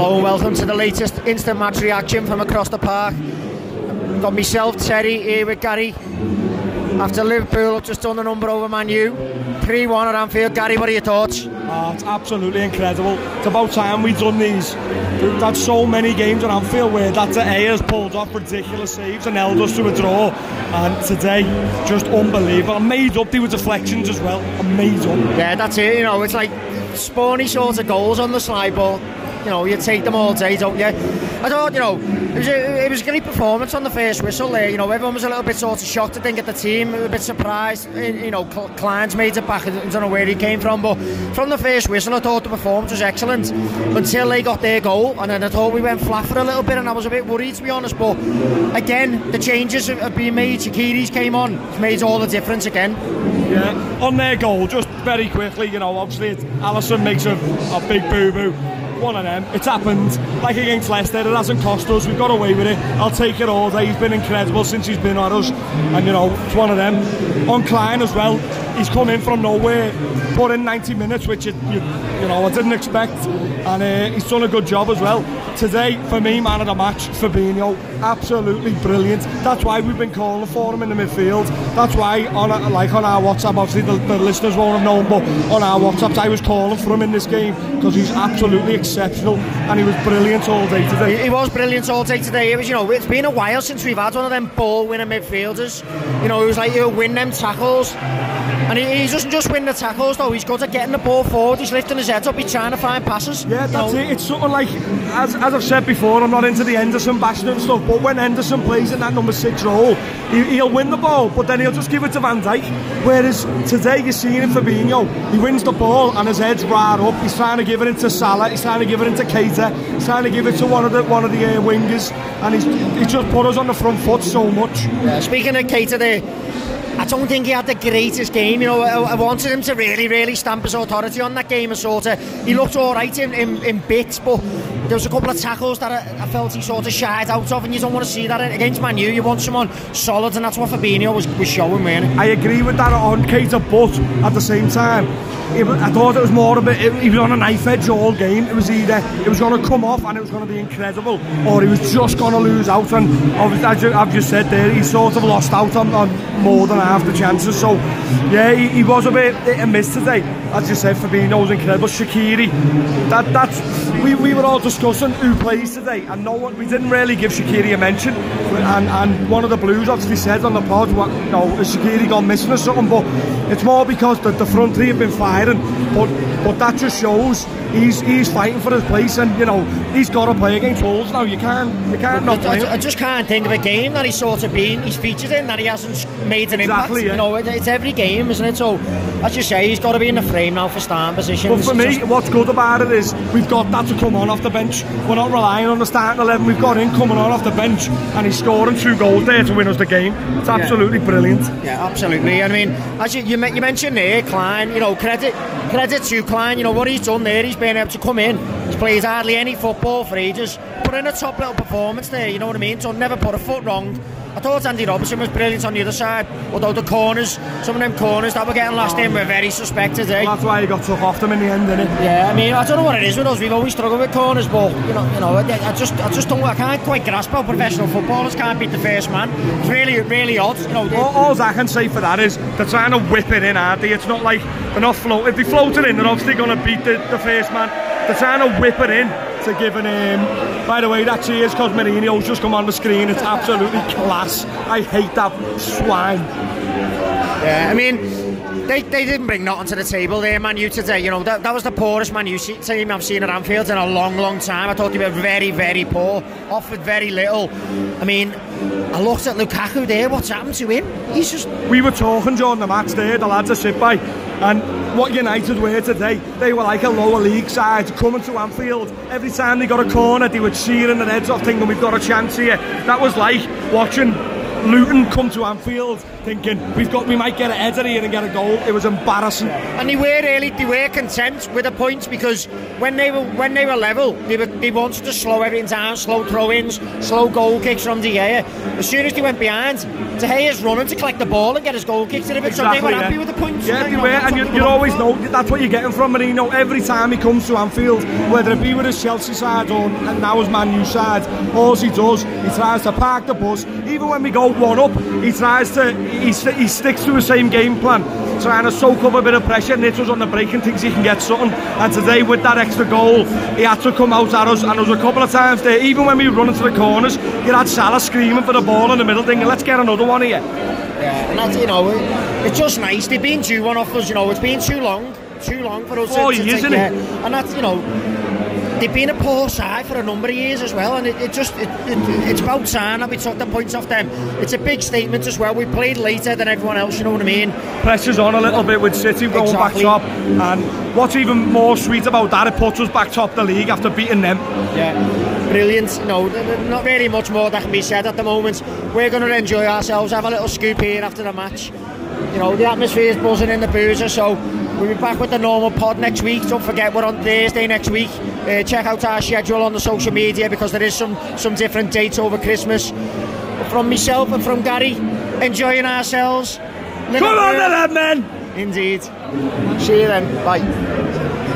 Hello and welcome to the latest instant match reaction from across the park. Got myself, Terry, here with Gary. After Liverpool have just done the number over Man U, 3-1 at Anfield. Gary, what are your thoughts? Oh, it's absolutely incredible. It's about time we've done these. We've had so many games at Anfield where that A has pulled off ridiculous saves and held us to a draw. And today, just unbelievable. I made up, there were deflections as well. I made up. Yeah, that's it. You know, it's like spawny sorts of goals on the slide ball you know, you take them all day, don't you? I thought, you know, it was, a, it was a great performance on the first whistle there. You know, everyone was a little bit sort of shocked, I think, at the team, a bit surprised. You know, Clyne's made it back, I don't know where he came from, but from the first whistle, I thought the performance was excellent until they got their goal, and then I thought we went flat for a little bit, and I was a bit worried, to be honest. But again, the changes have been made. Shaqiri's came on, it's made all the difference again. Yeah, on their goal, just very quickly, you know, obviously Alisson makes a, a big boo boo one of them. It's happened, like against Leicester, it hasn't cost us, we've got away with it. I'll take it all day, he's been incredible since he's been on us, and you know, it's one of them. On Clyne as well, he's come in from nowhere, put in 90 minutes, which you, you, you know, I didn't expect, and uh, he's done a good job as well. Today, for me, man of the match, Fabinho, absolutely brilliant. That's why we've been calling for him in the midfield. That's why, on a, like on our WhatsApp, obviously the, the listeners won't have known, but on our WhatsApps, I was calling for him in this game because he's absolutely exceptional and he was brilliant all day today. He, was brilliant all day today. It was, you know, it's been a while since we've had one of them ball winning midfielders. You know, it was like he'll win them tackles. And he, he, doesn't just win the tackles though, he's good at getting the ball forward, he's lifting his head up, he's trying to find passes. Yeah, that's it. It's something like, as, as I've said before, I'm not into the Henderson bashing and stuff, but when Henderson plays in that number six role, he, will win the ball, but then he'll just give it to Van Dijk. Whereas today you're seeing in Fabinho, he wins the ball and his head's right up, he's trying to give it into Salah, he's trying to give it into Keita, he's trying to give it to one of the one of the uh, wingers, and he's, he's just put us on the front foot so much. Yeah, speaking of Keita there, I don't think he had the greatest game. You know, I, I, wanted him to really, really stamp his authority on that game and sort of. He looked all right in, in, in bits, but was a couple of tackles that I, I, felt he sort of shied out of, and you don't want to see that against Man U. You want someone solid, and that's what Fabinho was, was showing, really. I agree with that on Keita, but at the same time, I thought it was more of a he was on a knife edge all game. It was either it was going to come off and it was going to be incredible, or he was just going to lose out. And as I've just said there, he sort of lost out on, on more than half the chances. So, yeah, he, he was a bit and miss today. As you said, Fabinho was incredible. Shaqiri, that that's we, we were all discussing who plays today, and no one we didn't really give Shaqiri a mention. And and one of the Blues obviously said on the pod, what you know, is Shaqiri gone missing or something? But it's more because the, the front three have been firing. But but that just shows he's he's fighting for his place, and you know he's got to play against Wolves now. You can't you can't not play. I, I, just can't think of a game that he's sort of been he's featured in that he hasn't made an exactly, impact. Yeah. You know, it, it's every game, isn't it? So as you say, he's got to be in the frame now for starting position. But for me, just... what's good about it is we've got that to come on off the bench. We're not relying on the starting eleven. We've got him coming on off the bench, and he's scoring two goals there to win us the game. It's absolutely yeah. brilliant. Yeah, absolutely. I mean, as you you, you mentioned there, Clyne. You know, credit credit to Clyne. You know what he's done there. He's been able to come in. He's played hardly any football for ages. Put in a top little performance there. You know what I mean? So never put a foot wrong. I thought Andy Robertson was brilliant on the other side, although the corners, some of them corners that were getting last in were very suspected. Eh? Well, that's why he got took off them in the end, didn't it? Yeah, I mean, I don't know what it is with us. We've always struggled with corners, but you know, you know, I just, I just don't, I can't quite grasp how professional footballers can't beat the first man. It's really, really odd. You know, all, all I can say for that is they're trying to whip it in, aren't they? It's not like they're not float. If they float it in, they're obviously going to beat the, the first man. They're trying to whip it in to give an aim. By the way, that cheers because Mourinho's just come on the screen. It's absolutely class. I hate that swine. Yeah, I mean, they, they didn't bring nothing to the table there, Man U today. You know, that, that was the poorest Man U team I've seen at Anfield in a long, long time. I thought they were very, very poor, offered very little. I mean, I looked at Lukaku there. What's happened to him? He's just. We were talking during the match there, the lads are sit by, and what United were today, they were like a lower league side coming to Anfield. Every time they got a corner, they were cheering their heads off, thinking we've got a chance here. That was like watching Luton come to Anfield thinking we've got we might get a header here and get a goal. It was embarrassing. And they were really they were content with the points because when they were when they were level, they were they wanted to slow everything down, slow throw-ins, slow goal kicks from De Gea. As soon as they went behind, De Gea's running to collect the ball and get his goal kicks in it. So they were happy with the points. Yeah, they were, and you, you always know that's what you're getting from Mourinho every time he comes to Anfield, whether it be with his Chelsea side or now his Man U side. All he does, he tries to park the bus. Even when we go one up, he tries to he, he sticks to the same game plan, trying to soak up a bit of pressure. Nichols on the break and thinks he can get something. And today, with that extra goal, he had to come out at us. And there was a couple of times there, even when we were running to the corners, you had Salah screaming for the ball in the middle, thinking, let's get another one here. Yeah, and that's, you know, it's just nice. They've been due one off us, you know, it's been too long, too long for us Four to years, isn't yeah. it? And that's, you know, they've been a poor side for a number of years as well, and it, it just it, it, it's about time that we took the points off them. It's a big statement as well. We played later than everyone else, you know what I mean? Pressure's on a little bit with City going Exactly. back top, and what's even more sweet about that, it puts us back top the league after beating them. Yeah, brilliant. You know, th- th- not really much more that can be said at the moment. We're going to enjoy ourselves, have a little scoop here after the match. You know, the atmosphere is buzzing in the boozer, so we'll be back with the normal pod next week. Don't forget, we're on Thursday next week. Uh, check out our schedule on the social media because there is some some different dates over Christmas. From myself and from Gary, enjoying ourselves. Come on, then, men! Indeed. See you then. Bye.